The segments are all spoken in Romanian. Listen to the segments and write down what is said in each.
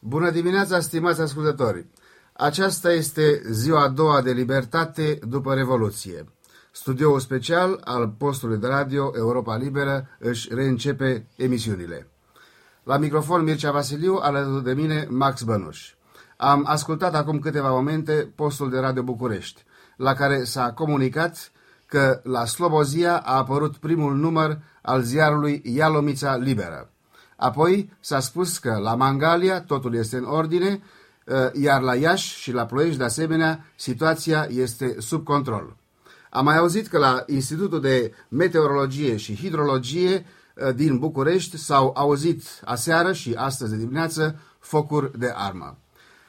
Bună dimineața, stimați ascultători! Aceasta este ziua a doua de libertate după Revoluție. Studioul special al postului de radio Europa Liberă își reîncepe emisiunile. La microfon Mircea Vasiliu, alături de mine Max Bănuș. Am ascultat acum câteva momente postul de radio București, la care s-a comunicat că la Slobozia a apărut primul număr al ziarului Ialomița Liberă. Apoi s-a spus că la Mangalia totul este în ordine, ă, iar la Iași și la Ploiești, de asemenea, situația este sub control. Am mai auzit că la Institutul de Meteorologie și Hidrologie ă, din București s-au auzit aseară și astăzi de dimineață focuri de armă.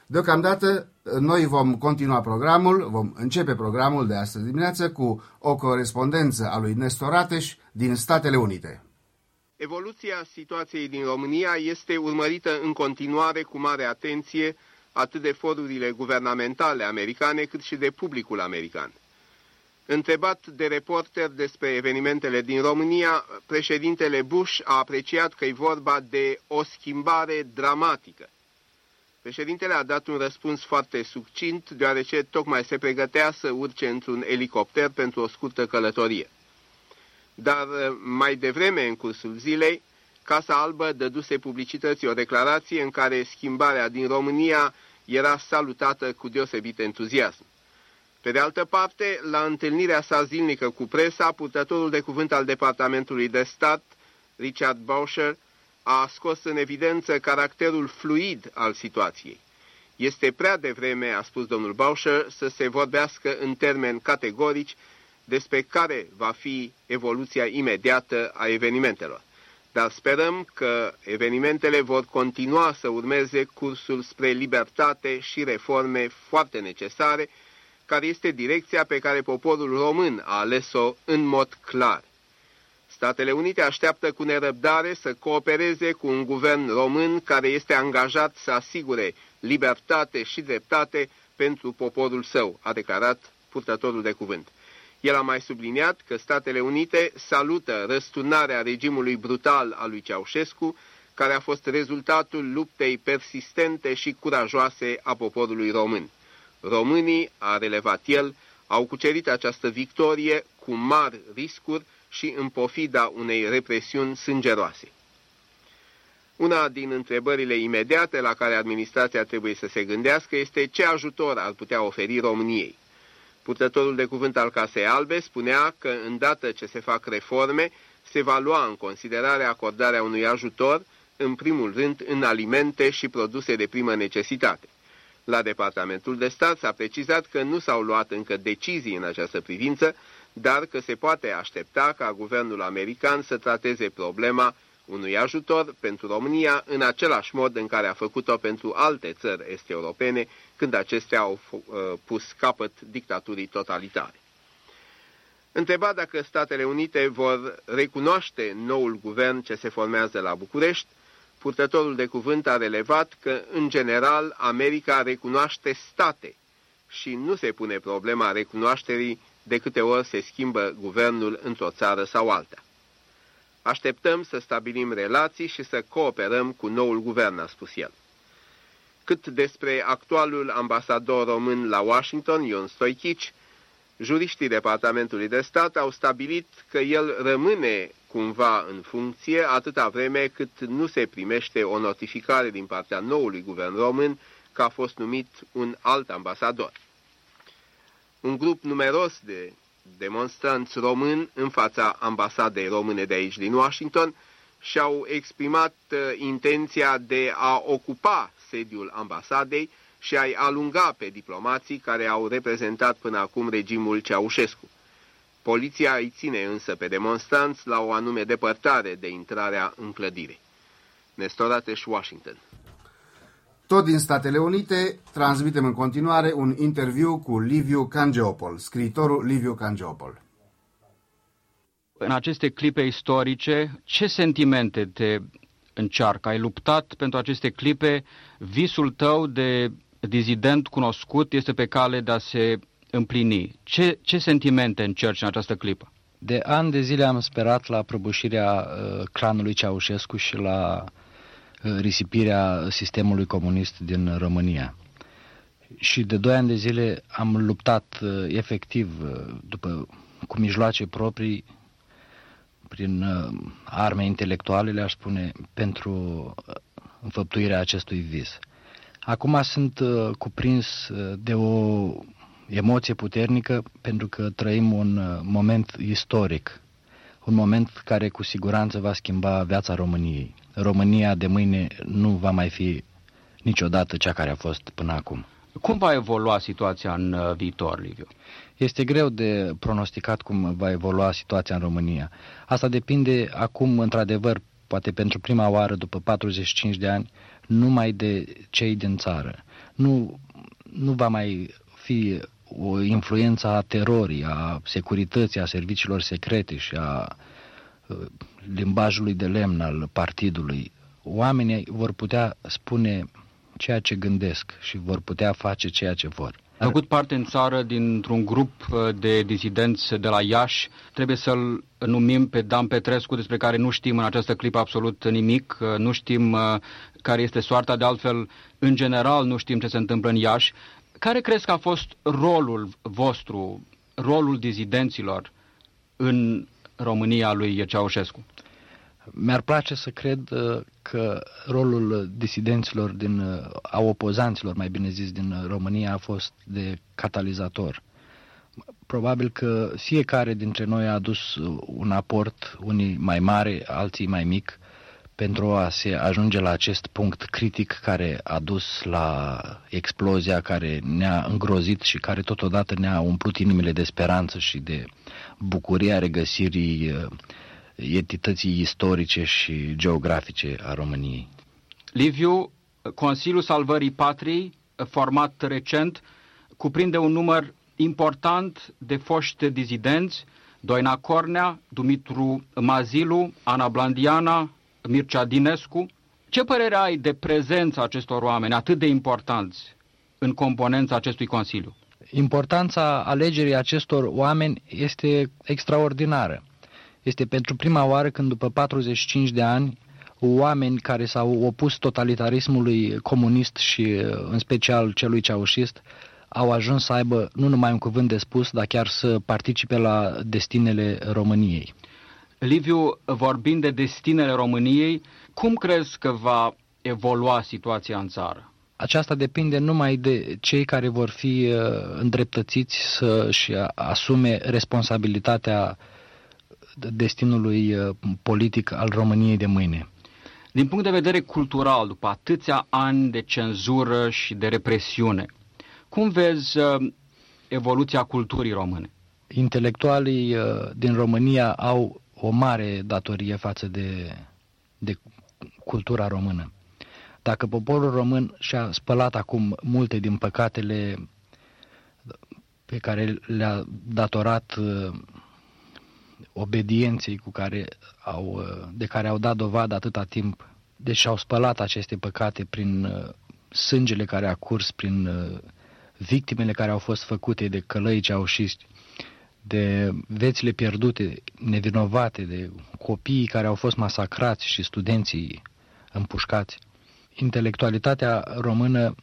Deocamdată, noi vom continua programul, vom începe programul de astăzi dimineață cu o corespondență a lui Nestor Ateș din Statele Unite. Evoluția situației din România este urmărită în continuare cu mare atenție atât de forurile guvernamentale americane cât și de publicul american. Întrebat de reporter despre evenimentele din România, președintele Bush a apreciat că e vorba de o schimbare dramatică. Președintele a dat un răspuns foarte succint, deoarece tocmai se pregătea să urce într-un elicopter pentru o scurtă călătorie. Dar uh, mai devreme, în cursul zilei, Casa Albă dăduse publicității o declarație în care schimbarea din România era salutată cu deosebit entuziasm. Pe de altă parte, la întâlnirea sa zilnică cu presa, purtătorul de cuvânt al Departamentului de Stat, Richard Boucher, a scos în evidență caracterul fluid al situației. Este prea devreme, a spus domnul Boucher, să se vorbească în termeni categorici despre care va fi evoluția imediată a evenimentelor. Dar sperăm că evenimentele vor continua să urmeze cursul spre libertate și reforme foarte necesare, care este direcția pe care poporul român a ales-o în mod clar. Statele Unite așteaptă cu nerăbdare să coopereze cu un guvern român care este angajat să asigure libertate și dreptate pentru poporul său, a declarat purtătorul de cuvânt. El a mai subliniat că Statele Unite salută răsturnarea regimului brutal al lui Ceaușescu, care a fost rezultatul luptei persistente și curajoase a poporului român. Românii, a relevat el, au cucerit această victorie cu mari riscuri și în pofida unei represiuni sângeroase. Una din întrebările imediate la care administrația trebuie să se gândească este ce ajutor ar putea oferi României. Purtătorul de cuvânt al Casei Albe spunea că, îndată ce se fac reforme, se va lua în considerare acordarea unui ajutor, în primul rând în alimente și produse de primă necesitate. La Departamentul de Stat s-a precizat că nu s-au luat încă decizii în această privință, dar că se poate aștepta ca guvernul american să trateze problema unui ajutor pentru România în același mod în care a făcut-o pentru alte țări este europene când acestea au uh, pus capăt dictaturii totalitare. Întrebat dacă Statele Unite vor recunoaște noul guvern ce se formează la București, purtătorul de cuvânt a relevat că, în general, America recunoaște state și nu se pune problema recunoașterii de câte ori se schimbă guvernul într-o țară sau alta. Așteptăm să stabilim relații și să cooperăm cu noul guvern, a spus el. Cât despre actualul ambasador român la Washington, Ion Stoichici, juriștii Departamentului de Stat au stabilit că el rămâne cumva în funcție atâta vreme cât nu se primește o notificare din partea noului guvern român că a fost numit un alt ambasador un grup numeros de demonstranți români în fața ambasadei române de aici din Washington și-au exprimat uh, intenția de a ocupa sediul ambasadei și a-i alunga pe diplomații care au reprezentat până acum regimul Ceaușescu. Poliția îi ține însă pe demonstranți la o anume depărtare de intrarea în clădire. Nestorateș, Washington tot din Statele Unite, transmitem în continuare un interviu cu Liviu Cangeopol, scriitorul Liviu Cangeopol. În aceste clipe istorice, ce sentimente te încearcă? Ai luptat pentru aceste clipe? Visul tău de dizident cunoscut este pe cale de a se împlini. Ce, ce sentimente încerci în această clipă? De ani de zile am sperat la prăbușirea uh, clanului Ceaușescu și la risipirea sistemului comunist din România. Și de doi ani de zile am luptat efectiv, după, cu mijloace proprii, prin arme intelectuale, le-aș spune, pentru înfăptuirea acestui vis. Acum sunt cuprins de o emoție puternică pentru că trăim un uh, moment istoric, un moment care cu siguranță va schimba viața României. România de mâine nu va mai fi niciodată cea care a fost până acum. Cum va evolua situația în uh, viitor, Liviu? Este greu de pronosticat cum va evolua situația în România. Asta depinde acum, într-adevăr, poate pentru prima oară după 45 de ani, numai de cei din țară. Nu, nu va mai fi o influență a terorii, a securității, a serviciilor secrete și a uh, limbajului de lemn al partidului, oamenii vor putea spune ceea ce gândesc și vor putea face ceea ce vor. A făcut parte în țară dintr-un grup uh, de dizidenți de la Iași. Trebuie să-l numim pe Dan Petrescu, despre care nu știm în această clipă absolut nimic. Uh, nu știm care este soarta, de altfel, în general, nu știm ce se întâmplă în Iași. Care crezi că a fost rolul vostru, rolul dizidenților în România lui Ceaușescu? Mi-ar place să cred uh, că rolul disidenților, din, uh, a opozanților, mai bine zis, din România a fost de catalizator. Probabil că fiecare dintre noi a adus un aport, unii mai mare, alții mai mic, pentru a se ajunge la acest punct critic care a dus la explozia care ne-a îngrozit și care totodată ne-a umplut inimile de speranță și de bucuria regăsirii uh, entității istorice și geografice a României. Liviu, Consiliul Salvării Patriei, format recent, cuprinde un număr important de foști dizidenți, Doina Cornea, Dumitru Mazilu, Ana Blandiana, Mircea Dinescu. Ce părere ai de prezența acestor oameni atât de importanți în componența acestui Consiliu? Importanța alegerii acestor oameni este extraordinară. Este pentru prima oară când după 45 de ani oameni care s-au opus totalitarismului comunist și în special celui ceaușist au ajuns să aibă nu numai un cuvânt de spus, dar chiar să participe la destinele României. Liviu, vorbind de destinele României, cum crezi că va evolua situația în țară? Aceasta depinde numai de cei care vor fi uh, îndreptățiți să-și asume responsabilitatea destinului uh, politic al României de mâine. Din punct de vedere cultural, după atâția ani de cenzură și de represiune, cum vezi uh, evoluția culturii române? Intelectualii din România au o mare datorie față de, de cultura română. Dacă poporul român și-a spălat acum multe din păcatele pe care le-a datorat uh, obedienței cu care au, uh, de care au dat dovadă atâta timp, deci au spălat aceste păcate prin uh, sângele care a curs, prin victimele care au fost făcute de călăi ceaușiști, de vețile pierdute, nevinovate, de copiii care au fost masacrați și studenții împușcați. Intelectualitatea română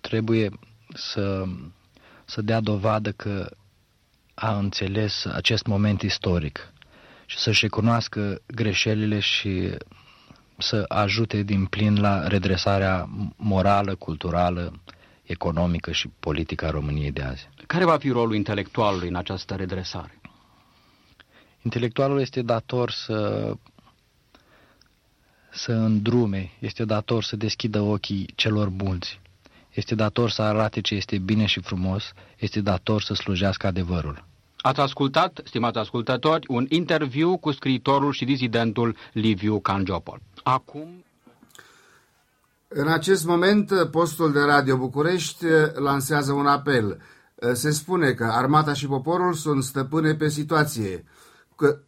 trebuie să, să dea dovadă că a înțeles acest moment istoric și să-și recunoască greșelile și să ajute din plin la redresarea morală, culturală, economică și politică a României de azi. Care va fi rolul intelectualului în această redresare? Intelectualul este dator să să îndrume, este dator să deschidă ochii celor mulți, este dator să arate ce este bine și frumos, este dator să slujească adevărul. Ați ascultat, stimați ascultători, un interviu cu scriitorul și dizidentul Liviu Cangiopol. Acum în acest moment, postul de Radio București lansează un apel. Se spune că armata și poporul sunt stăpâne pe situație. Că,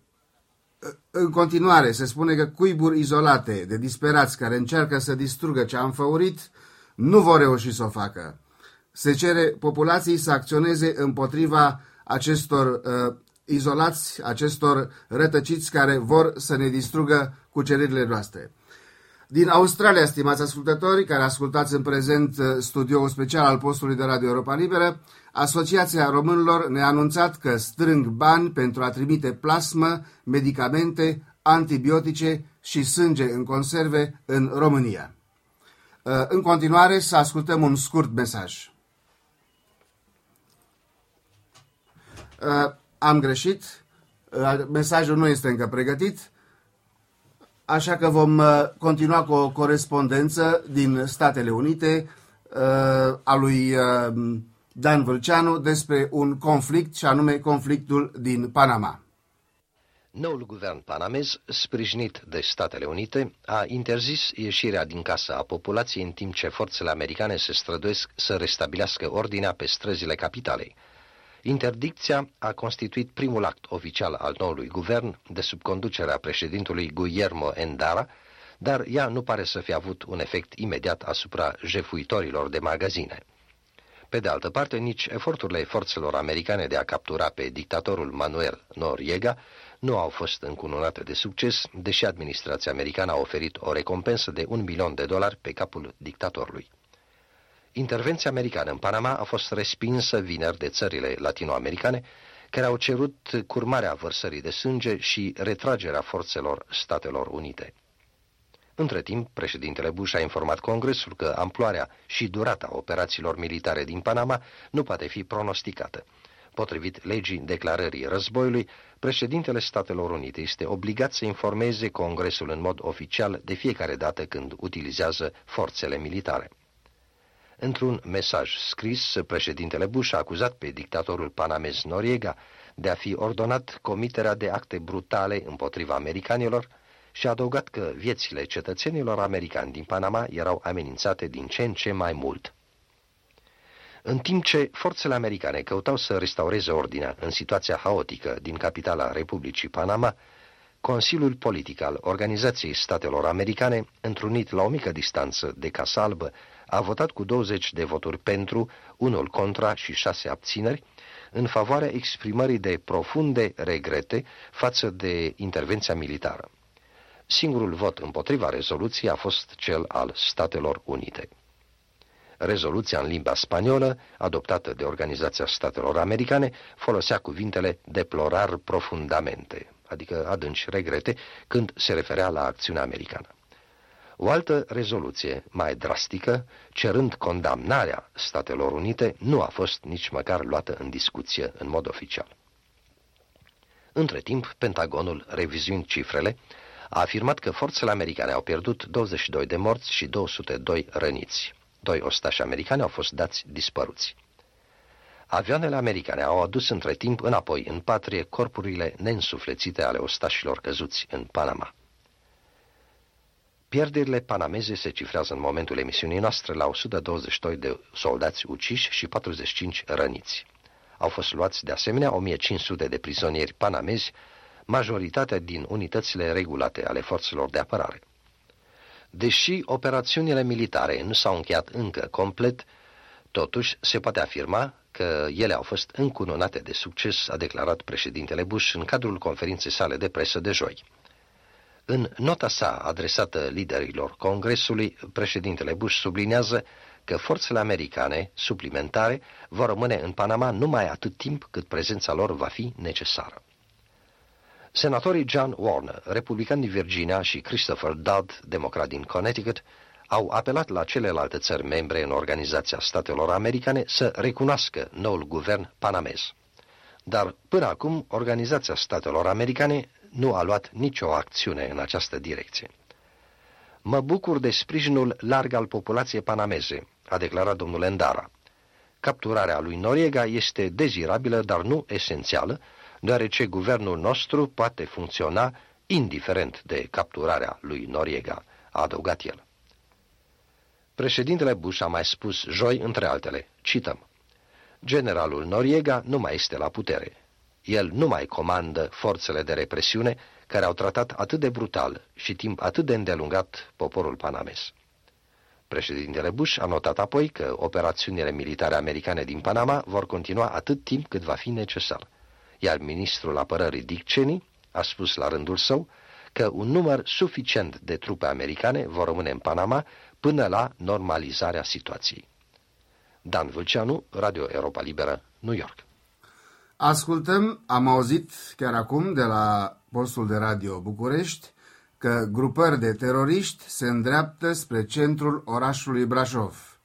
în continuare, se spune că cuiburi izolate de disperați care încearcă să distrugă ce am făurit nu vor reuși să o facă. Se cere populației să acționeze împotriva acestor uh, izolați, acestor rătăciți care vor să ne distrugă cuceririle noastre. Din Australia, stimați ascultători, care ascultați în prezent uh, studioul special al postului de Radio Europa Liberă, Asociația Românilor ne-a anunțat că strâng bani pentru a trimite plasmă, medicamente, antibiotice și sânge în conserve în România. Uh, în continuare, să ascultăm un scurt mesaj. Uh, am greșit, mesajul nu este încă pregătit, așa că vom uh, continua cu o corespondență din Statele Unite uh, a lui uh, Dan Vâlceanu despre un conflict, și anume conflictul din Panama. Noul guvern panamez, sprijinit de Statele Unite, a interzis ieșirea din casă a populației în timp ce forțele americane se străduiesc să restabilească ordinea pe străzile capitalei. Interdicția a constituit primul act oficial al noului guvern de sub conducerea președintului Guillermo Endara, dar ea nu pare să fi avut un efect imediat asupra jefuitorilor de magazine. Pe de altă parte, nici eforturile forțelor americane de a captura pe dictatorul Manuel Noriega nu au fost încununate de succes, deși administrația americană a oferit o recompensă de un milion de dolari pe capul dictatorului. Intervenția americană în Panama a fost respinsă vineri de țările latinoamericane, care au cerut curmarea vărsării de sânge și retragerea forțelor Statelor Unite. Între timp, președintele Bush a informat Congresul că amploarea și durata operațiilor militare din Panama nu poate fi pronosticată. Potrivit legii declarării războiului, președintele Statelor Unite este obligat să informeze Congresul în mod oficial de fiecare dată când utilizează forțele militare. Într-un mesaj scris, președintele Bush a acuzat pe dictatorul panamez Noriega de a fi ordonat comiterea de acte brutale împotriva americanilor și a adăugat că viețile cetățenilor americani din Panama erau amenințate din ce în ce mai mult. În timp ce forțele americane căutau să restaureze ordinea în situația haotică din capitala Republicii Panama, Consiliul Politic al Organizației Statelor Americane, întrunit la o mică distanță de Casa Albă, a votat cu 20 de voturi pentru, unul contra și șase abțineri, în favoarea exprimării de profunde regrete față de intervenția militară. Singurul vot împotriva rezoluției a fost cel al Statelor Unite. Rezoluția în limba spaniolă, adoptată de Organizația Statelor Americane, folosea cuvintele deplorar profundamente, adică adânci regrete, când se referea la acțiunea americană. O altă rezoluție, mai drastică, cerând condamnarea Statelor Unite, nu a fost nici măcar luată în discuție în mod oficial. Între timp, Pentagonul, revizuind cifrele, a afirmat că forțele americane au pierdut 22 de morți și 202 răniți. Doi ostași americani au fost dați dispăruți. Avioanele americane au adus între timp înapoi în patrie corpurile neînsuflețite ale ostașilor căzuți în Panama. Pierderile panameze se cifrează în momentul emisiunii noastre la 122 de soldați uciși și 45 răniți. Au fost luați de asemenea 1500 de prizonieri panamezi, majoritatea din unitățile regulate ale forțelor de apărare. Deși operațiunile militare nu s-au încheiat încă complet, totuși se poate afirma că ele au fost încununate de succes, a declarat președintele Bush în cadrul conferinței sale de presă de joi. În nota sa adresată liderilor Congresului, președintele Bush sublinează că forțele americane suplimentare vor rămâne în Panama numai atât timp cât prezența lor va fi necesară. Senatorii John Warner, republican din Virginia, și Christopher Dodd, democrat din Connecticut, au apelat la celelalte țări membre în Organizația Statelor Americane să recunoască noul guvern panamez. Dar până acum, Organizația Statelor Americane nu a luat nicio acțiune în această direcție. Mă bucur de sprijinul larg al populației panameze, a declarat domnul Endara. Capturarea lui Noriega este dezirabilă, dar nu esențială, deoarece guvernul nostru poate funcționa indiferent de capturarea lui Noriega, a adăugat el. Președintele Bush a mai spus joi, între altele, cităm, Generalul Noriega nu mai este la putere. El nu mai comandă forțele de represiune care au tratat atât de brutal și timp atât de îndelungat poporul panamez. Președintele Bush a notat apoi că operațiunile militare americane din Panama vor continua atât timp cât va fi necesar, iar ministrul apărării Dick Cheney a spus la rândul său că un număr suficient de trupe americane vor rămâne în Panama până la normalizarea situației. Dan Vâlceanu, Radio Europa Liberă, New York. Ascultăm, am auzit chiar acum de la postul de radio București că grupări de teroriști se îndreaptă spre centrul orașului Brașov.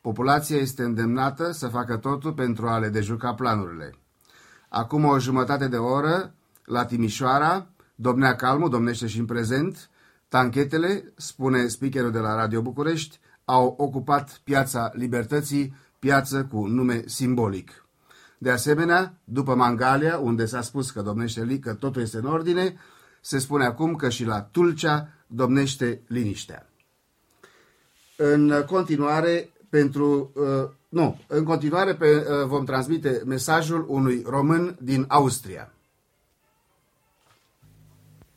Populația este îndemnată să facă totul pentru a le dejuca planurile. Acum o jumătate de oră, la Timișoara, domnea calmul, domnește și în prezent, tanchetele, spune speakerul de la Radio București, au ocupat piața Libertății, piață cu nume simbolic. De asemenea, după Mangalia, unde s-a spus că domnește că totul este în ordine, se spune acum că și la Tulcea domnește liniștea. În continuare, pentru, uh, nu, în continuare pe, uh, vom transmite mesajul unui român din Austria.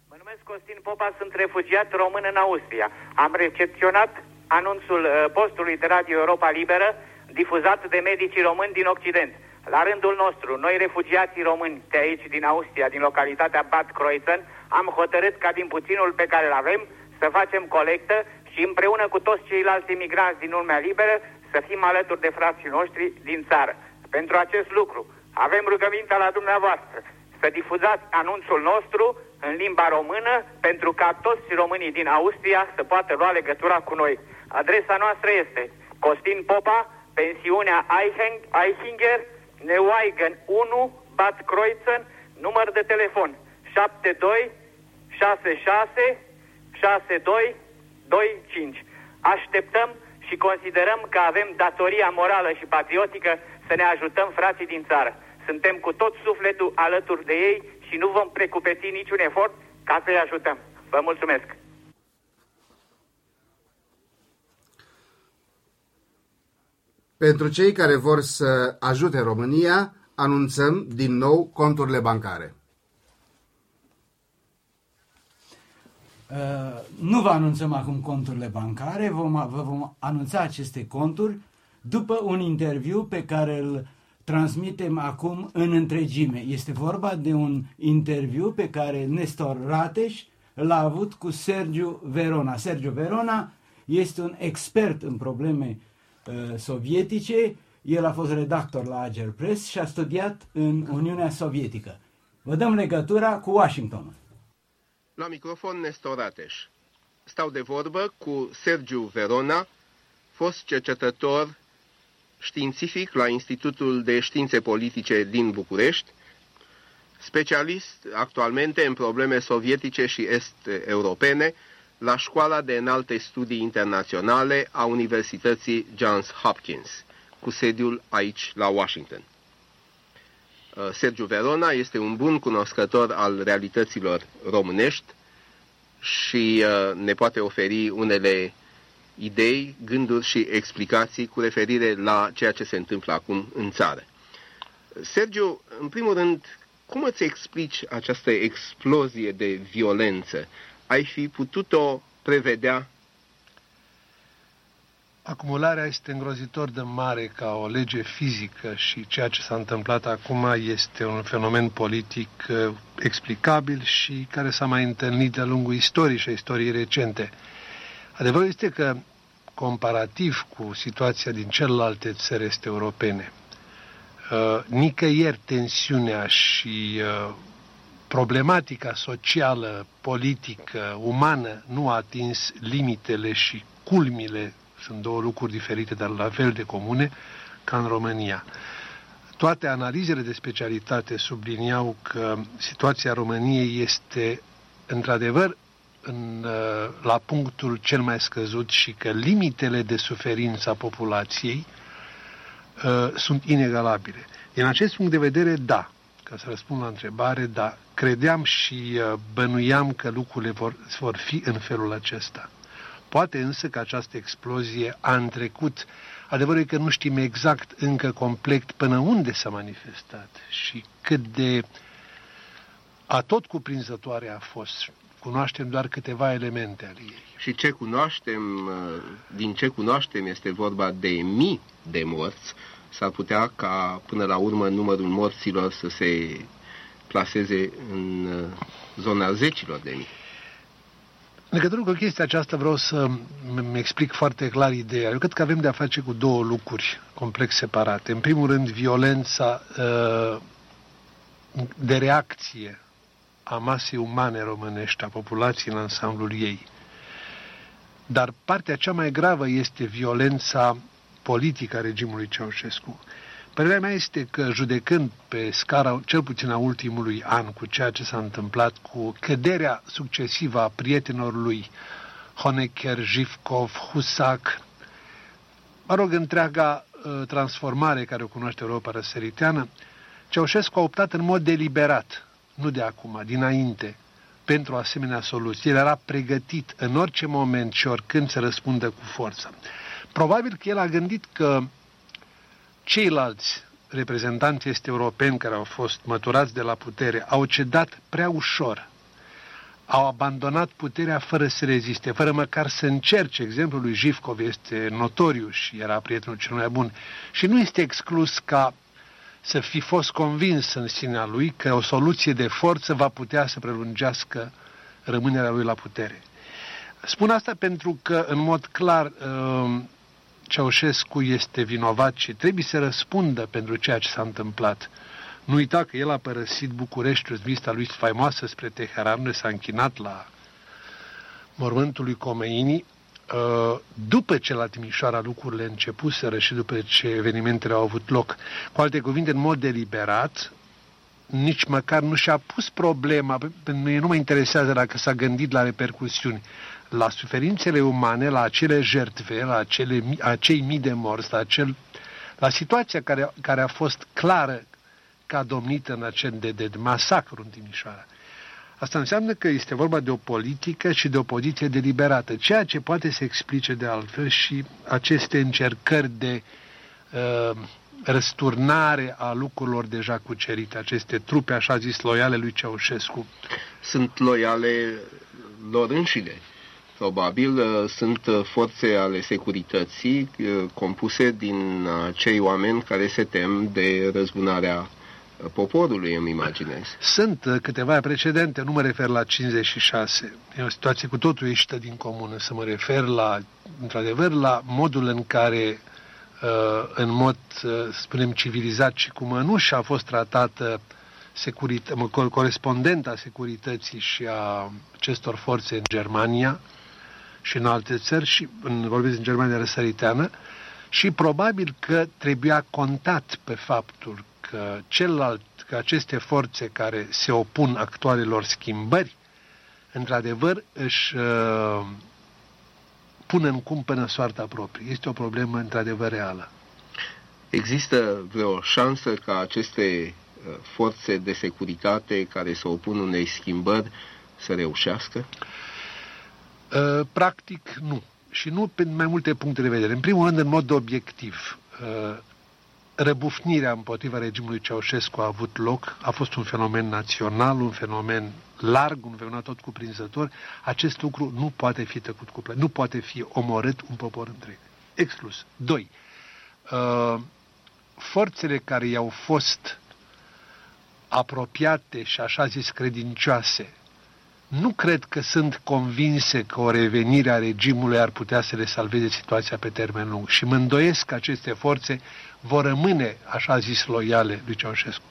Mă numesc Costin Popa, sunt refugiat român în Austria. Am recepționat anunțul uh, postului de Radio Europa Liberă difuzat de medicii români din Occident. La rândul nostru, noi refugiații români de aici, din Austria, din localitatea Bad Kreuzen, am hotărât ca din puținul pe care îl avem să facem colectă și împreună cu toți ceilalți imigranți din lumea liberă să fim alături de frații noștri din țară. Pentru acest lucru avem rugămintea la dumneavoastră să difuzați anunțul nostru în limba română pentru ca toți românii din Austria să poată lua legătura cu noi. Adresa noastră este Costin Popa, pensiunea Eichinger, Neuaigen 1, Bad Kreuzen, număr de telefon 72 66 62 25. Așteptăm și considerăm că avem datoria morală și patriotică să ne ajutăm frații din țară. Suntem cu tot sufletul alături de ei și nu vom precupeți niciun efort ca să-i ajutăm. Vă mulțumesc! Pentru cei care vor să ajute România, anunțăm din nou conturile bancare. Uh, nu vă anunțăm acum conturile bancare, vom, vă vom anunța aceste conturi după un interviu pe care îl transmitem acum în întregime. Este vorba de un interviu pe care Nestor Rateș l-a avut cu Sergiu Verona. Sergiu Verona este un expert în probleme uh, sovietice, el a fost redactor la Ager Press și a studiat în Uniunea Sovietică. Vă dăm legătura cu Washington. La microfon Nestor Rateș. Stau de vorbă cu Sergiu Verona, fost cercetător științific la Institutul de Științe Politice din București, specialist actualmente în probleme sovietice și est-europene la Școala de Înalte Studii Internaționale a Universității Johns Hopkins, cu sediul aici la Washington. Uh, Sergiu Verona este un bun cunoscător al realităților românești și uh, ne poate oferi unele idei, gânduri și explicații cu referire la ceea ce se întâmplă acum în țară. Sergiu, în primul rând, cum îți explici această explozie de violență? Ai fi putut-o prevedea Acumularea este îngrozitor de mare ca o lege fizică și ceea ce s-a întâmplat acum este un fenomen politic uh, explicabil și care s-a mai întâlnit de-a lungul istoriei și a istoriei recente. Adevărul este că, comparativ cu situația din celelalte țări este europene, uh, nicăieri tensiunea și uh, problematica socială, politică, umană nu a atins limitele și culmile sunt două lucruri diferite, dar la fel de comune, ca în România. Toate analizele de specialitate subliniau că situația României este, într-adevăr, în, uh, la punctul cel mai scăzut și că limitele de suferință a populației uh, sunt inegalabile. Din acest punct de vedere, da, ca să răspund la întrebare, da, credeam și uh, bănuiam că lucrurile vor, vor fi în felul acesta. Poate însă că această explozie a întrecut. Adevărul e că nu știm exact încă complet până unde s-a manifestat și cât de atot cuprinzătoare a fost. Cunoaștem doar câteva elemente ale ei. Și ce cunoaștem, din ce cunoaștem, este vorba de mii de morți. S-ar putea ca până la urmă numărul morților să se plaseze în zona zecilor de mii. În legătură cu chestia aceasta vreau să mi explic foarte clar ideea. Eu cred că avem de a face cu două lucruri complex separate. În primul rând, violența uh, de reacție a masei umane românești, a populației în ansamblul ei. Dar partea cea mai gravă este violența politică a regimului Ceaușescu. Părerea mea este că judecând pe scara, cel puțin a ultimului an, cu ceea ce s-a întâmplat, cu căderea succesivă a prietenilor lui Honecker, Jivkov, Husak, mă rog, întreaga uh, transformare care o cunoaște Europa răsăriteană, Ceaușescu a optat în mod deliberat, nu de acum, dinainte, pentru asemenea soluție. El era pregătit în orice moment și oricând să răspundă cu forță. Probabil că el a gândit că ceilalți reprezentanți este europeni care au fost măturați de la putere au cedat prea ușor. Au abandonat puterea fără să reziste, fără măcar să încerce. Exemplul lui Jivkov este notoriu și era prietenul cel mai bun. Și nu este exclus ca să fi fost convins în sinea lui că o soluție de forță va putea să prelungească rămânerea lui la putere. Spun asta pentru că, în mod clar, uh, Ceaușescu este vinovat și trebuie să răspundă pentru ceea ce s-a întâmplat. Nu uita că el a părăsit Bucureștiul, vista lui faimoasă spre Teheran, unde s-a închinat la mormântul lui Comeini, uh, după ce la Timișoara lucrurile începuseră și după ce evenimentele au avut loc. Cu alte cuvinte, în mod deliberat, nici măcar nu și-a pus problema, pentru că nu mă interesează dacă s-a gândit la repercusiuni la suferințele umane, la acele jertfe, la acele, acei mii de morți, la, acel, la situația care, care a fost clară ca domnită în acel de, de, de masacru în Timișoara. Asta înseamnă că este vorba de o politică și de o poziție deliberată, ceea ce poate să explice de altfel și aceste încercări de uh, răsturnare a lucrurilor deja cucerite, aceste trupe, așa zis, loiale lui Ceaușescu. Sunt loiale lor înșine. Probabil uh, sunt uh, forțe ale securității uh, compuse din cei oameni care se tem de răzbunarea poporului, îmi imaginez. Sunt câteva precedente, nu mă refer la 56. E o situație cu totul ieșită din comună. Să mă refer la, într-adevăr, la modul în care, în mod, spunem, civilizat și cu mănușă a fost tratată securit- corespondenta securității și a acestor forțe în Germania, și în alte țări, și în, vorbesc în Germania răsăriteană, și probabil că trebuia contat pe faptul că celălalt, că aceste forțe care se opun actualelor schimbări, într-adevăr își uh, pun în cumpănă soarta proprie. Este o problemă într-adevăr reală. Există vreo șansă ca aceste uh, forțe de securitate care se opun unei schimbări să reușească? Uh, practic, nu. Și nu pe mai multe puncte de vedere. În primul rând, în mod obiectiv, uh, răbufnirea împotriva regimului Ceaușescu a avut loc, a fost un fenomen național, un fenomen larg, un fenomen tot cuprinzător. Acest lucru nu poate fi tăcut cu plăc, nu poate fi omorât un popor întreg. Exclus. Doi, uh, forțele care i-au fost apropiate și așa zis credincioase nu cred că sunt convinse că o revenire a regimului ar putea să le salveze situația pe termen lung și mă îndoiesc că aceste forțe vor rămâne, așa zis, loiale lui Ceaușescu.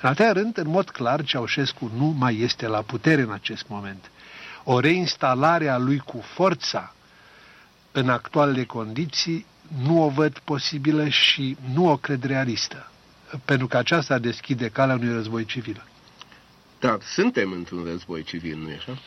În al rând, în mod clar, Ceaușescu nu mai este la putere în acest moment. O reinstalare a lui cu forța în actualele condiții nu o văd posibilă și nu o cred realistă, pentru că aceasta deschide calea unui război civil. Dar suntem într-un război civil, nu-i așa?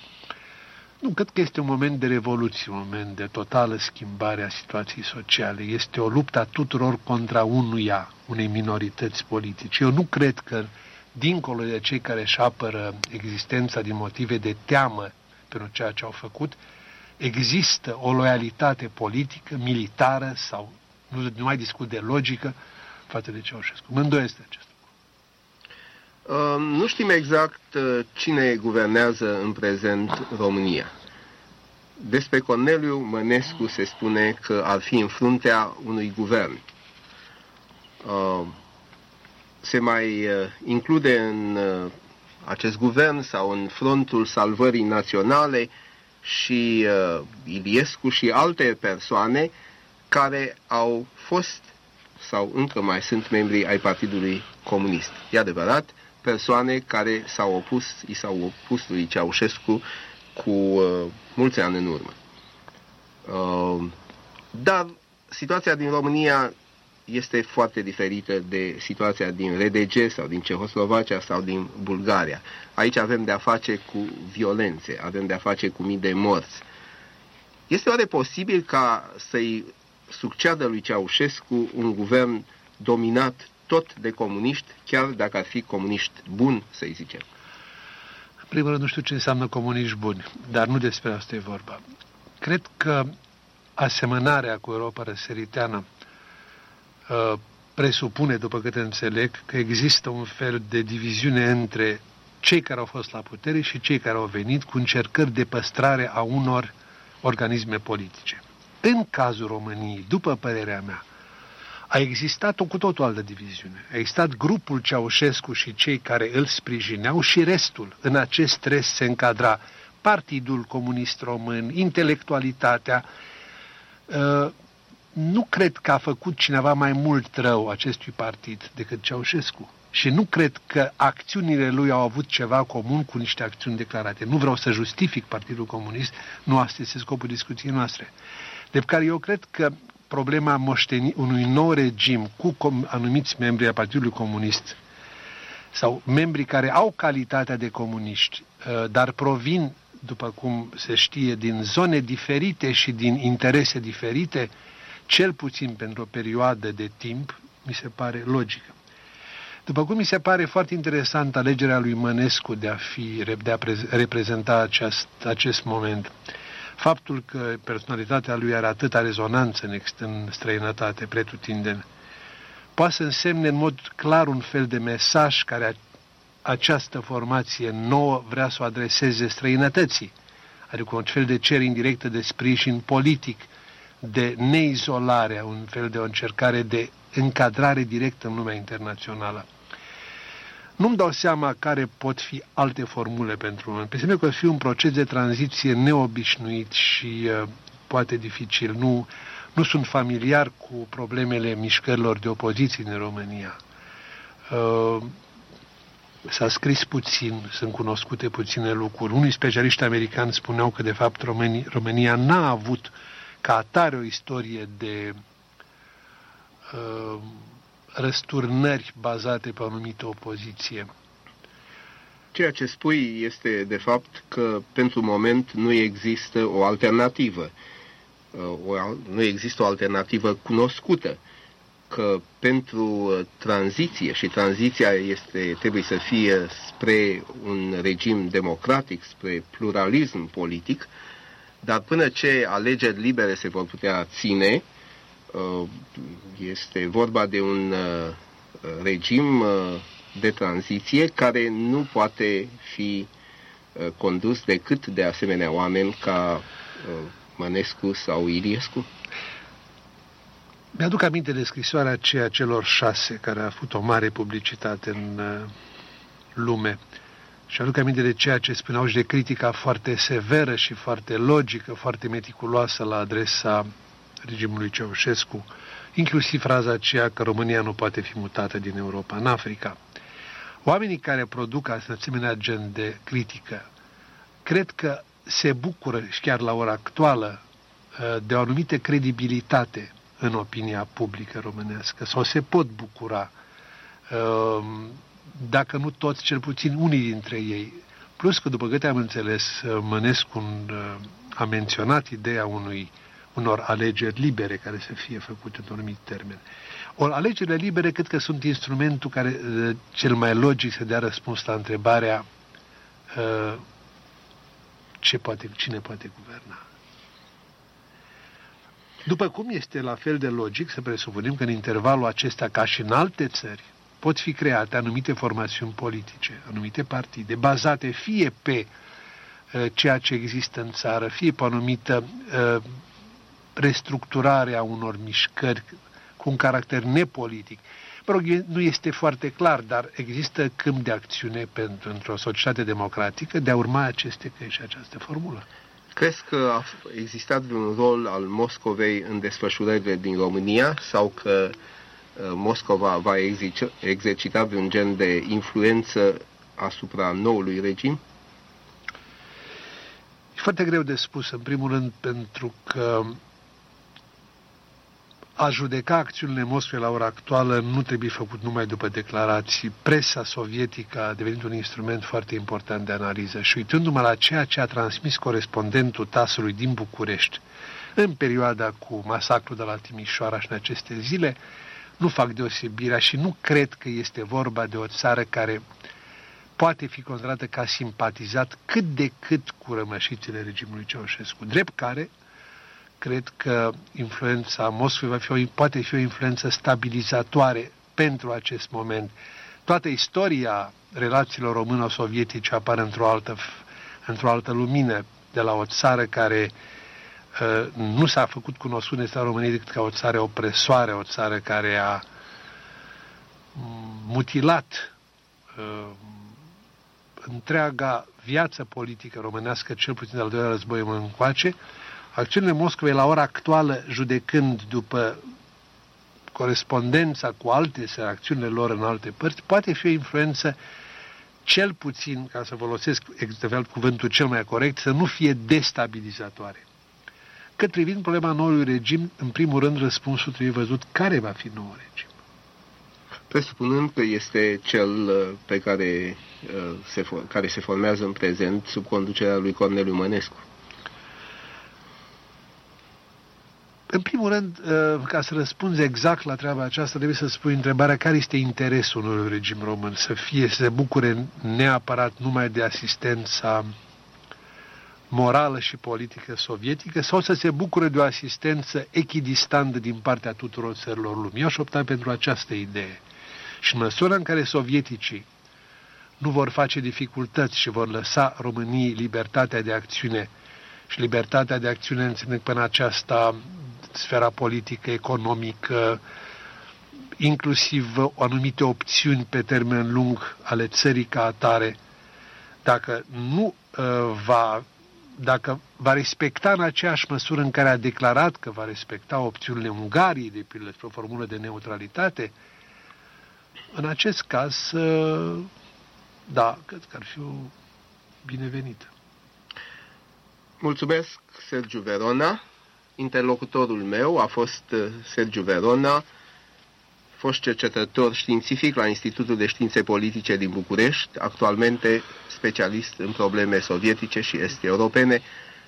Nu, cred că este un moment de revoluție, un moment de totală schimbare a situației sociale. Este o luptă a tuturor contra unuia, unei minorități politice. Eu nu cred că, dincolo de cei care își apără existența din motive de teamă pentru ceea ce au făcut, există o loialitate politică, militară sau, nu, nu mai discut de logică, față de Ceaușescu. Mă îndoiesc de acest nu știm exact uh, cine guvernează în prezent România. Despre Corneliu Mănescu se spune că ar fi în fruntea unui guvern. Uh, se mai uh, include în acest guvern sau în frontul salvării naționale și uh, Iliescu și alte persoane care au fost sau încă mai sunt membri ai Partidului Comunist. E adevărat, persoane care s-au opus, i s-au opus lui Ceaușescu cu uh, mulți ani în urmă. Uh, dar situația din România este foarte diferită de situația din RDG sau din Cehoslovacia sau din Bulgaria. Aici avem de-a face cu violențe, avem de-a face cu mii de morți. Este oare posibil ca să-i succeadă lui Ceaușescu un guvern dominat tot de comuniști, chiar dacă ar fi comuniști buni, să-i zicem? În primul rând, nu știu ce înseamnă comuniști buni, dar nu despre asta e vorba. Cred că asemănarea cu Europa răsăriteană uh, presupune, după câte înțeleg, că există un fel de diviziune între cei care au fost la putere și cei care au venit cu încercări de păstrare a unor organisme politice. În cazul României, după părerea mea, a existat o cu totul altă diviziune. A existat grupul Ceaușescu și cei care îl sprijineau și restul. În acest rest se încadra Partidul Comunist Român, intelectualitatea. Uh, nu cred că a făcut cineva mai mult rău acestui partid decât Ceaușescu. Și nu cred că acțiunile lui au avut ceva comun cu niște acțiuni declarate. Nu vreau să justific Partidul Comunist, nu asta este scopul discuției noastre. De care eu cred că problema moștenii unui nou regim cu anumiți membri ai Partidului Comunist sau membri care au calitatea de comuniști, uh, dar provin, după cum se știe, din zone diferite și din interese diferite, cel puțin pentru o perioadă de timp, mi se pare logică. După cum mi se pare foarte interesant alegerea lui Mănescu de a, fi, de a reprezenta acest, acest moment. Faptul că personalitatea lui are atâta rezonanță în, în străinătate, pretutindeni, poate să însemne în mod clar un fel de mesaj care această formație nouă vrea să o adreseze străinătății, adică un fel de cer indirectă de sprijin politic, de neizolare, un fel de o încercare de încadrare directă în lumea internațională. Nu-mi dau seama care pot fi alte formule pentru moment. Pe că fi un proces de tranziție neobișnuit și uh, poate dificil. Nu, nu sunt familiar cu problemele mișcărilor de opoziție în România. Uh, S-a scris puțin, sunt cunoscute puține lucruri. Unii specialiști americani spuneau că, de fapt, România, România n-a avut ca atare o istorie de uh, răsturnări bazate pe o anumită opoziție. Ceea ce spui este, de fapt, că pentru moment nu există o alternativă. O, nu există o alternativă cunoscută că pentru tranziție, și tranziția este, trebuie să fie spre un regim democratic, spre pluralism politic, dar până ce alegeri libere se vor putea ține, Uh, este vorba de un uh, regim uh, de tranziție care nu poate fi condus decât de asemenea oameni ca Mănescu sau Iliescu? Mi-aduc aminte de scrisoarea aceea celor șase care a avut o mare publicitate în lume. Și aduc aminte de ceea ce spuneau și de critica foarte severă și foarte logică, foarte meticuloasă la adresa regimului Ceaușescu, inclusiv fraza aceea că România nu poate fi mutată din Europa în Africa. Oamenii care produc asemenea gen de critică, cred că se bucură și chiar la ora actuală uh, de o anumită credibilitate în opinia publică românească, sau se pot bucura, uh, dacă nu toți, cel puțin unii dintre ei. Plus că, după câte am înțeles, uh, Mănescu a menționat ideea unui unor alegeri libere care să fie făcute într-un anumit termen. Ori alegerile libere cred că sunt instrumentul care cel mai logic să dea răspuns la întrebarea ce poate, cine poate guverna. După cum este la fel de logic să presupunem că în intervalul acesta, ca și în alte țări, pot fi create anumite formațiuni politice, anumite partide, bazate fie pe uh, ceea ce există în țară, fie pe o anumită uh, restructurarea unor mișcări cu un caracter nepolitic. Mă rog, nu este foarte clar, dar există câmp de acțiune pentru într-o societate democratică de a urma aceste căi și această formulă. Crezi că a existat vreun rol al Moscovei în desfășurările din România sau că uh, Moscova va exercita vreun gen de influență asupra noului regim? E foarte greu de spus, în primul rând, pentru că a judeca acțiunile Moscovei la ora actuală nu trebuie făcut numai după declarații. Presa sovietică a devenit un instrument foarte important de analiză și uitându-mă la ceea ce a transmis corespondentul TAS-ului din București în perioada cu masacrul de la Timișoara și în aceste zile, nu fac deosebirea și nu cred că este vorba de o țară care poate fi considerată ca simpatizat cât de cât cu rămășițele regimului Ceaușescu, drept care cred că influența Moscovei va fi o, poate fi o influență stabilizatoare pentru acest moment. Toată istoria relațiilor româno-sovietice apare într-o altă, într-o altă lumină, de la o țară care uh, nu s-a făcut cunoscut în României decât ca o țară opresoare, o țară care a mutilat uh, întreaga viață politică românească, cel puțin al doilea război încoace, acțiunile Moscovei la ora actuală, judecând după corespondența cu alte acțiunile lor în alte părți, poate fi o influență cel puțin, ca să folosesc exact cuvântul cel mai corect, să nu fie destabilizatoare. Cât privind problema noului regim, în primul rând răspunsul trebuie văzut care va fi noul regim. Presupunând că este cel uh, pe care, uh, se, care se formează în prezent sub conducerea lui Corneliu Mănescu. În primul rând, uh, ca să răspunzi exact la treaba aceasta, trebuie să spui întrebarea care este interesul unui regim român, să fie, să se bucure neapărat numai de asistența morală și politică sovietică sau să se bucure de o asistență echidistantă din partea tuturor țărilor lumii. Eu aș opta pentru această idee. Și în măsura în care sovieticii nu vor face dificultăți și vor lăsa României libertatea de acțiune și libertatea de acțiune înțeleg până aceasta sfera politică, economică, inclusiv o anumite opțiuni pe termen lung ale țării ca atare, dacă nu uh, va dacă va respecta în aceeași măsură în care a declarat că va respecta opțiunile Ungariei, de pildă, spre o formulă de neutralitate, în acest caz, uh, da, cred că ar fi o binevenită. Mulțumesc, Sergiu Verona. Interlocutorul meu a fost uh, Sergiu Verona, fost cercetător științific la Institutul de Științe Politice din București, actualmente specialist în probleme sovietice și este europene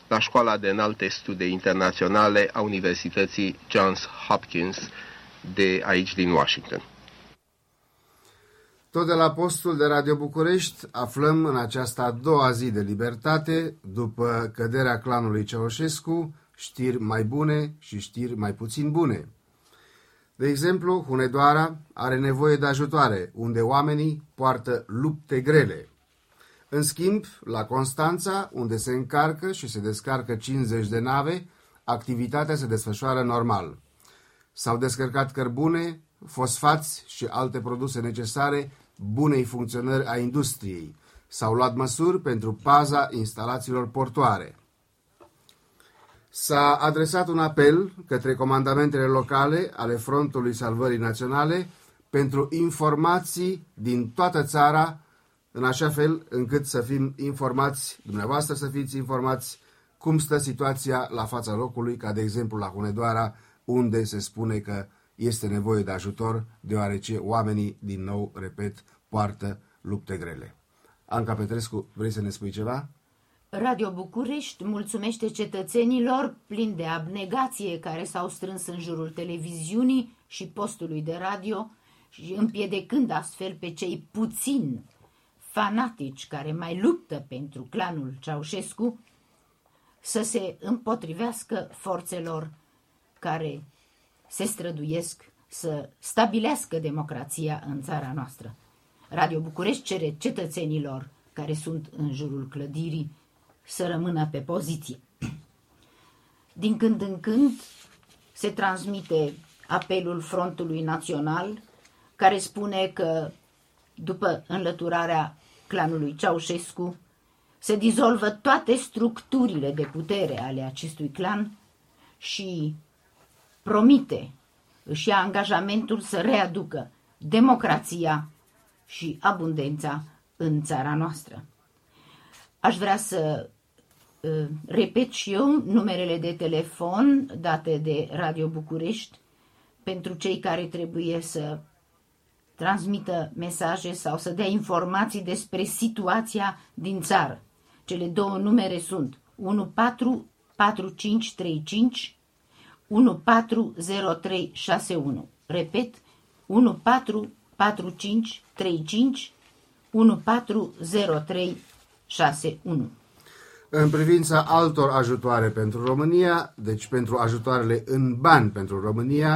la Școala de Înalte Studii Internaționale a Universității Johns Hopkins de aici din Washington. Tot de la postul de Radio București aflăm în această a doua zi de libertate, după căderea clanului Ceaușescu, știri mai bune și știri mai puțin bune. De exemplu, Hunedoara are nevoie de ajutoare, unde oamenii poartă lupte grele. În schimb, la Constanța, unde se încarcă și se descarcă 50 de nave, activitatea se desfășoară normal. S-au descărcat cărbune, fosfați și alte produse necesare bunei funcționări a industriei. S-au luat măsuri pentru paza instalațiilor portoare. S-a adresat un apel către comandamentele locale ale Frontului Salvării Naționale pentru informații din toată țara, în așa fel încât să fim informați, dumneavoastră să fiți informați cum stă situația la fața locului, ca de exemplu la Hunedoara, unde se spune că este nevoie de ajutor, deoarece oamenii, din nou, repet, poartă lupte grele. Anca Petrescu, vrei să ne spui ceva? Radio București mulțumește cetățenilor plini de abnegație care s-au strâns în jurul televiziunii și postului de radio și împiedecând astfel pe cei puțini fanatici care mai luptă pentru clanul Ceaușescu să se împotrivească forțelor care se străduiesc să stabilească democrația în țara noastră. Radio București cere cetățenilor care sunt în jurul clădirii să rămână pe poziție. Din când în când se transmite apelul Frontului Național care spune că după înlăturarea clanului Ceaușescu, se dizolvă toate structurile de putere ale acestui clan și promite, își ia angajamentul să readucă democrația și abundența în țara noastră. Aș vrea să uh, repet și eu numerele de telefon date de Radio București pentru cei care trebuie să transmită mesaje sau să dea informații despre situația din țară. Cele două numere sunt 144535 140361. Repet, 144535 140361. În privința altor ajutoare pentru România, deci pentru ajutoarele în bani pentru România,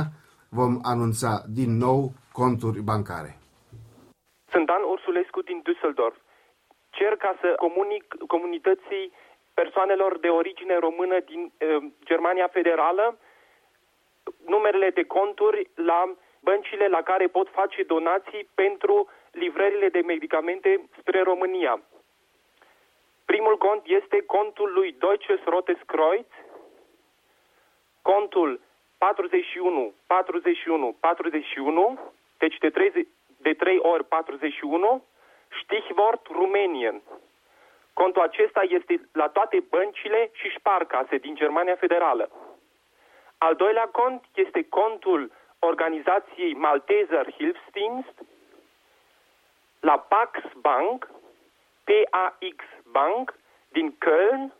vom anunța din nou conturi bancare. Sunt Dan Ursulescu din Düsseldorf. Cer ca să comunic comunității persoanelor de origine română din uh, Germania Federală numerele de conturi la băncile la care pot face donații pentru livrările de medicamente spre România. Primul cont este contul lui Deutsches Rotes Kreuz, contul 41, 41, 41, deci de 3, de 3 ori 41, Stichwort Rumänien. Contul acesta este la toate băncile și șparcase din Germania Federală. Al doilea cont este contul organizației Malteser Hilfsdienst la Pax Bank, PAX Bank, din Köln,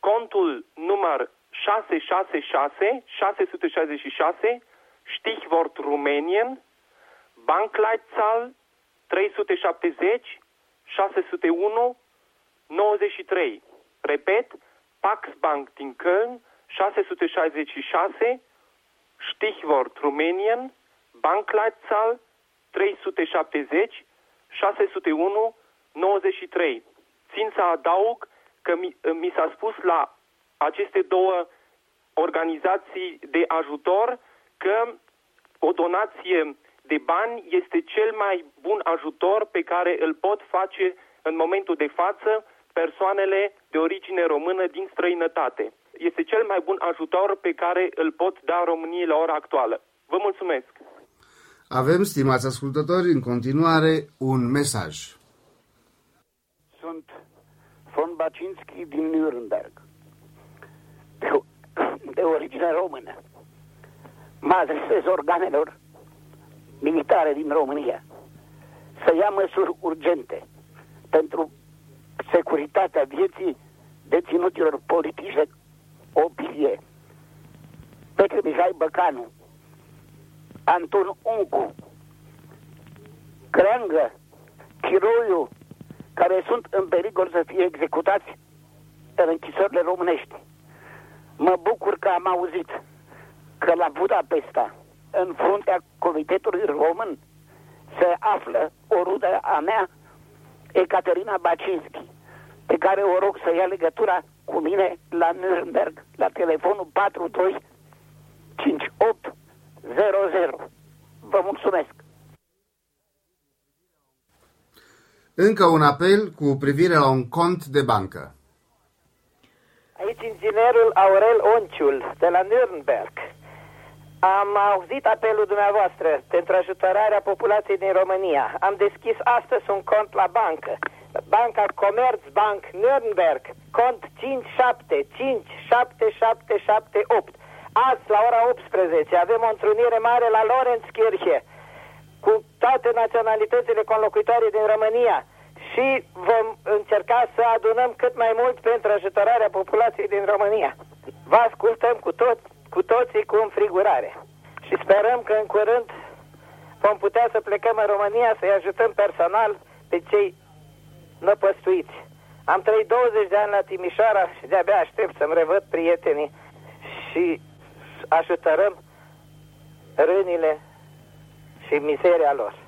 contul număr 666, 666, Stichwort Rumänien, Bankleitzahl 370 601 93. Repet, Pax Bank din Köln 666, Stichwort Rumänien, Bankleitzahl 370 601 93. Țin să adaug că mi, mi s-a spus la aceste două organizații de ajutor că o donație de bani este cel mai bun ajutor pe care îl pot face în momentul de față persoanele de origine română din străinătate. Este cel mai bun ajutor pe care îl pot da României la ora actuală. Vă mulțumesc! Avem, stimați ascultători, în continuare un mesaj. Sunt von Bacinski din Nürnberg, de, de origine română. Mă adresez organelor militare din România să ia măsuri urgente pentru securitatea vieții deținuților politice opilie. Petre Mihai Băcanu, Anton Uncu, Creangă, Chiroiu, care sunt în pericol să fie executați în închisorile românești. Mă bucur că am auzit că la Budapesta, în fruntea Comitetului Român, se află o rudă a mea, Ecaterina Bacinski, pe care o rog să ia legătura cu mine la Nürnberg, la telefonul 425800. Vă mulțumesc! Încă un apel cu privire la un cont de bancă. Aici inginerul Aurel Onciul, de la Nürnberg. Am auzit apelul dumneavoastră pentru ajutorarea populației din România. Am deschis astăzi un cont la bancă. Banca Commerzbank Nürnberg, cont 575778. Azi, la ora 18, avem o întrunire mare la Lorenzkirche cu toate naționalitățile conlocuitoare din România și vom încerca să adunăm cât mai mult pentru ajutorarea populației din România. Vă ascultăm cu, tot, cu toții cu înfrigurare și sperăm că în curând vom putea să plecăm în România să-i ajutăm personal pe cei năpăstuiți. Am trăit 20 de ani la Timișoara și de-abia aștept să-mi revăd prietenii și ajutărăm rânile și mizeria lor.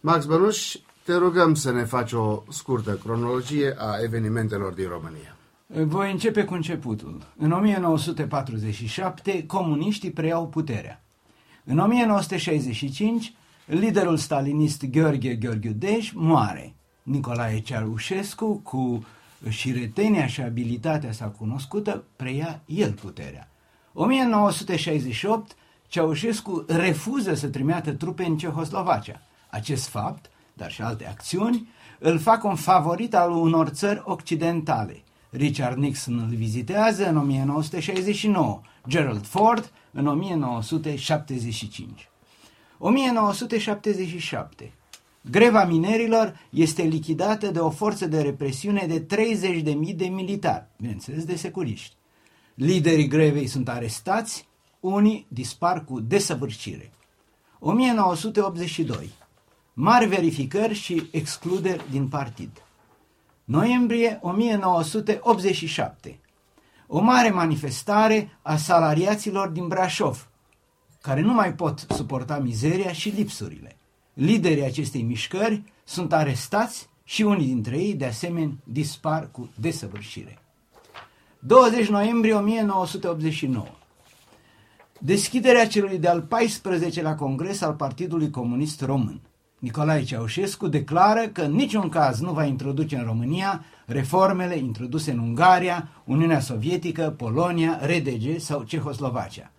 Max Bănuș, te rugăm să ne faci o scurtă cronologie a evenimentelor din România. Voi începe cu începutul. În 1947, comuniștii preiau puterea. În 1965, liderul stalinist Gheorghe Gheorghiu Dej moare Nicolae Ceaușescu, cu șiretenia și abilitatea sa cunoscută, preia el puterea. 1968, Ceaușescu refuză să trimeată trupe în Cehoslovacia. Acest fapt, dar și alte acțiuni, îl fac un favorit al unor țări occidentale. Richard Nixon îl vizitează în 1969, Gerald Ford în 1975. 1977. Greva minerilor este lichidată de o forță de represiune de 30.000 de militari, bineînțeles de securiști. Liderii grevei sunt arestați, unii dispar cu desăvârșire. 1982. Mari verificări și excluderi din partid. Noiembrie 1987. O mare manifestare a salariaților din Brașov, care nu mai pot suporta mizeria și lipsurile. Liderii acestei mișcări sunt arestați și unii dintre ei, de asemenea, dispar cu desăvârșire. 20 noiembrie 1989. Deschiderea celui de-al 14-lea congres al Partidului Comunist Român. Nicolae Ceaușescu declară că în niciun caz nu va introduce în România reformele introduse în Ungaria, Uniunea Sovietică, Polonia, RDG sau Cehoslovacia.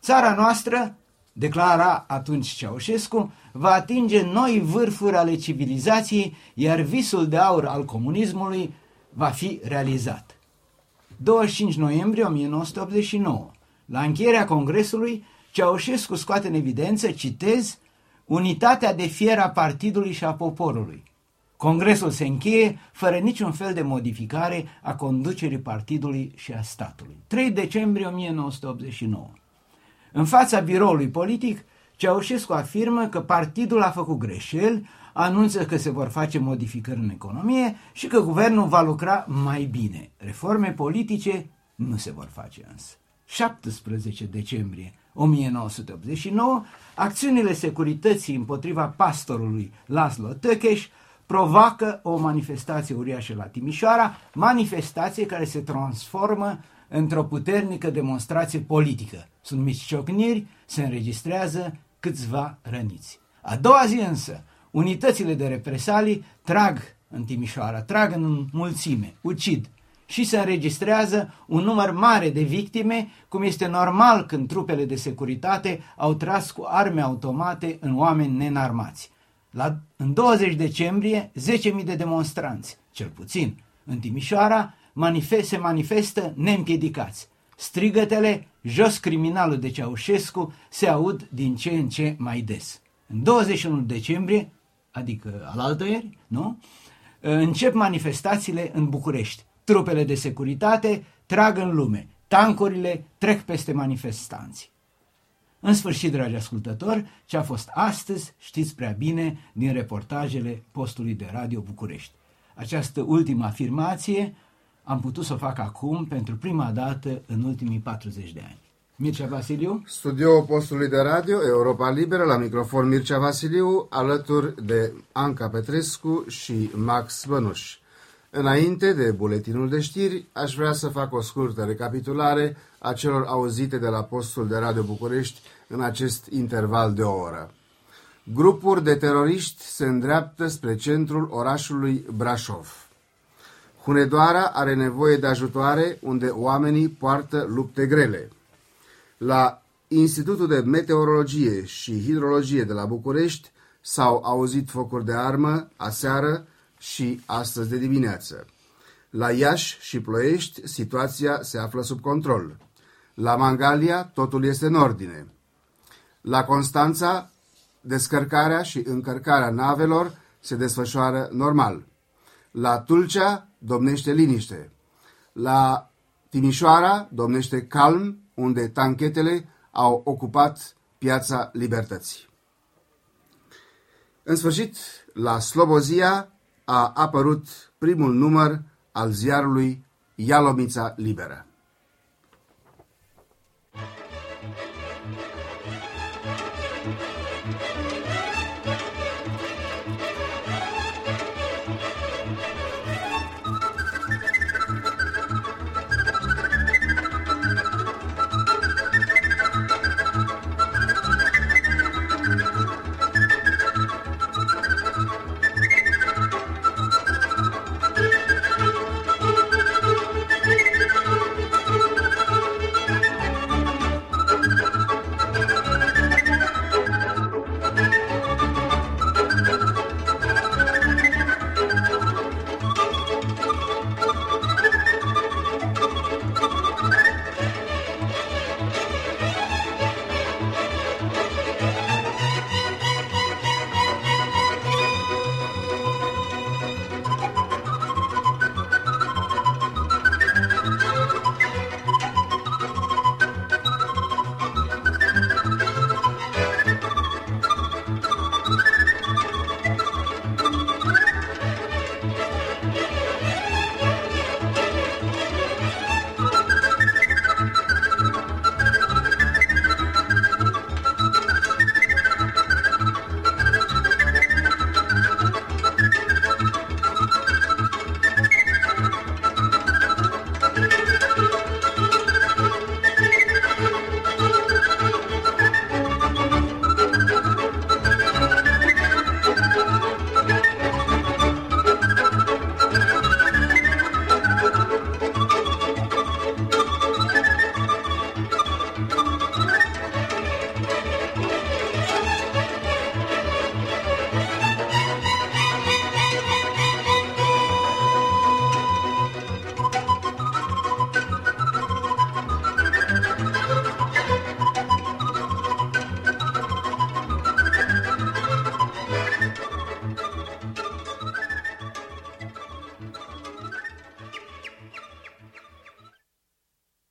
Țara noastră, declara atunci Ceaușescu, va atinge noi vârfuri ale civilizației, iar visul de aur al comunismului va fi realizat. 25 noiembrie 1989. La încheierea Congresului, Ceaușescu scoate în evidență, citez, unitatea de fier a partidului și a poporului. Congresul se încheie fără niciun fel de modificare a conducerii partidului și a statului. 3 decembrie 1989. În fața biroului politic, Ceaușescu afirmă că partidul a făcut greșeli, anunță că se vor face modificări în economie și că guvernul va lucra mai bine. Reforme politice nu se vor face însă. 17 decembrie 1989, acțiunile securității împotriva pastorului Laslo Tăcheș provoacă o manifestație uriașă la Timișoara, manifestație care se transformă într-o puternică demonstrație politică. Sunt mici ciocniri, se înregistrează câțiva răniți. A doua zi însă, unitățile de represalii trag în Timișoara, trag în mulțime, ucid și se înregistrează un număr mare de victime, cum este normal când trupele de securitate au tras cu arme automate în oameni nenarmați. La, în 20 decembrie, 10.000 de demonstranți, cel puțin, în Timișoara, manifest, se manifestă neîmpiedicați. Strigătele, jos criminalul de Ceaușescu, se aud din ce în ce mai des. În 21 decembrie, adică alaltăieri, nu? Încep manifestațiile în București. Trupele de securitate trag în lume. Tancurile trec peste manifestanți. În sfârșit, dragi ascultători, ce a fost astăzi știți prea bine din reportajele postului de radio București. Această ultimă afirmație am putut să o fac acum pentru prima dată în ultimii 40 de ani. Mircea Vasiliu. Studio postului de radio Europa Liberă, la microfon Mircea Vasiliu, alături de Anca Petrescu și Max Bănuș. Înainte de buletinul de știri, aș vrea să fac o scurtă recapitulare a celor auzite de la postul de Radio București în acest interval de o oră. Grupuri de teroriști se îndreaptă spre centrul orașului Brașov. Hunedoara are nevoie de ajutoare unde oamenii poartă lupte grele. La Institutul de Meteorologie și Hidrologie de la București s-au auzit focuri de armă aseară și astăzi de dimineață. La Iași și Ploiești situația se află sub control. La Mangalia totul este în ordine. La Constanța descărcarea și încărcarea navelor se desfășoară normal. La Tulcea domnește liniște. La Timișoara domnește calm, unde tanchetele au ocupat piața libertății. În sfârșit, la Slobozia a apărut primul număr al ziarului Ialomița Liberă.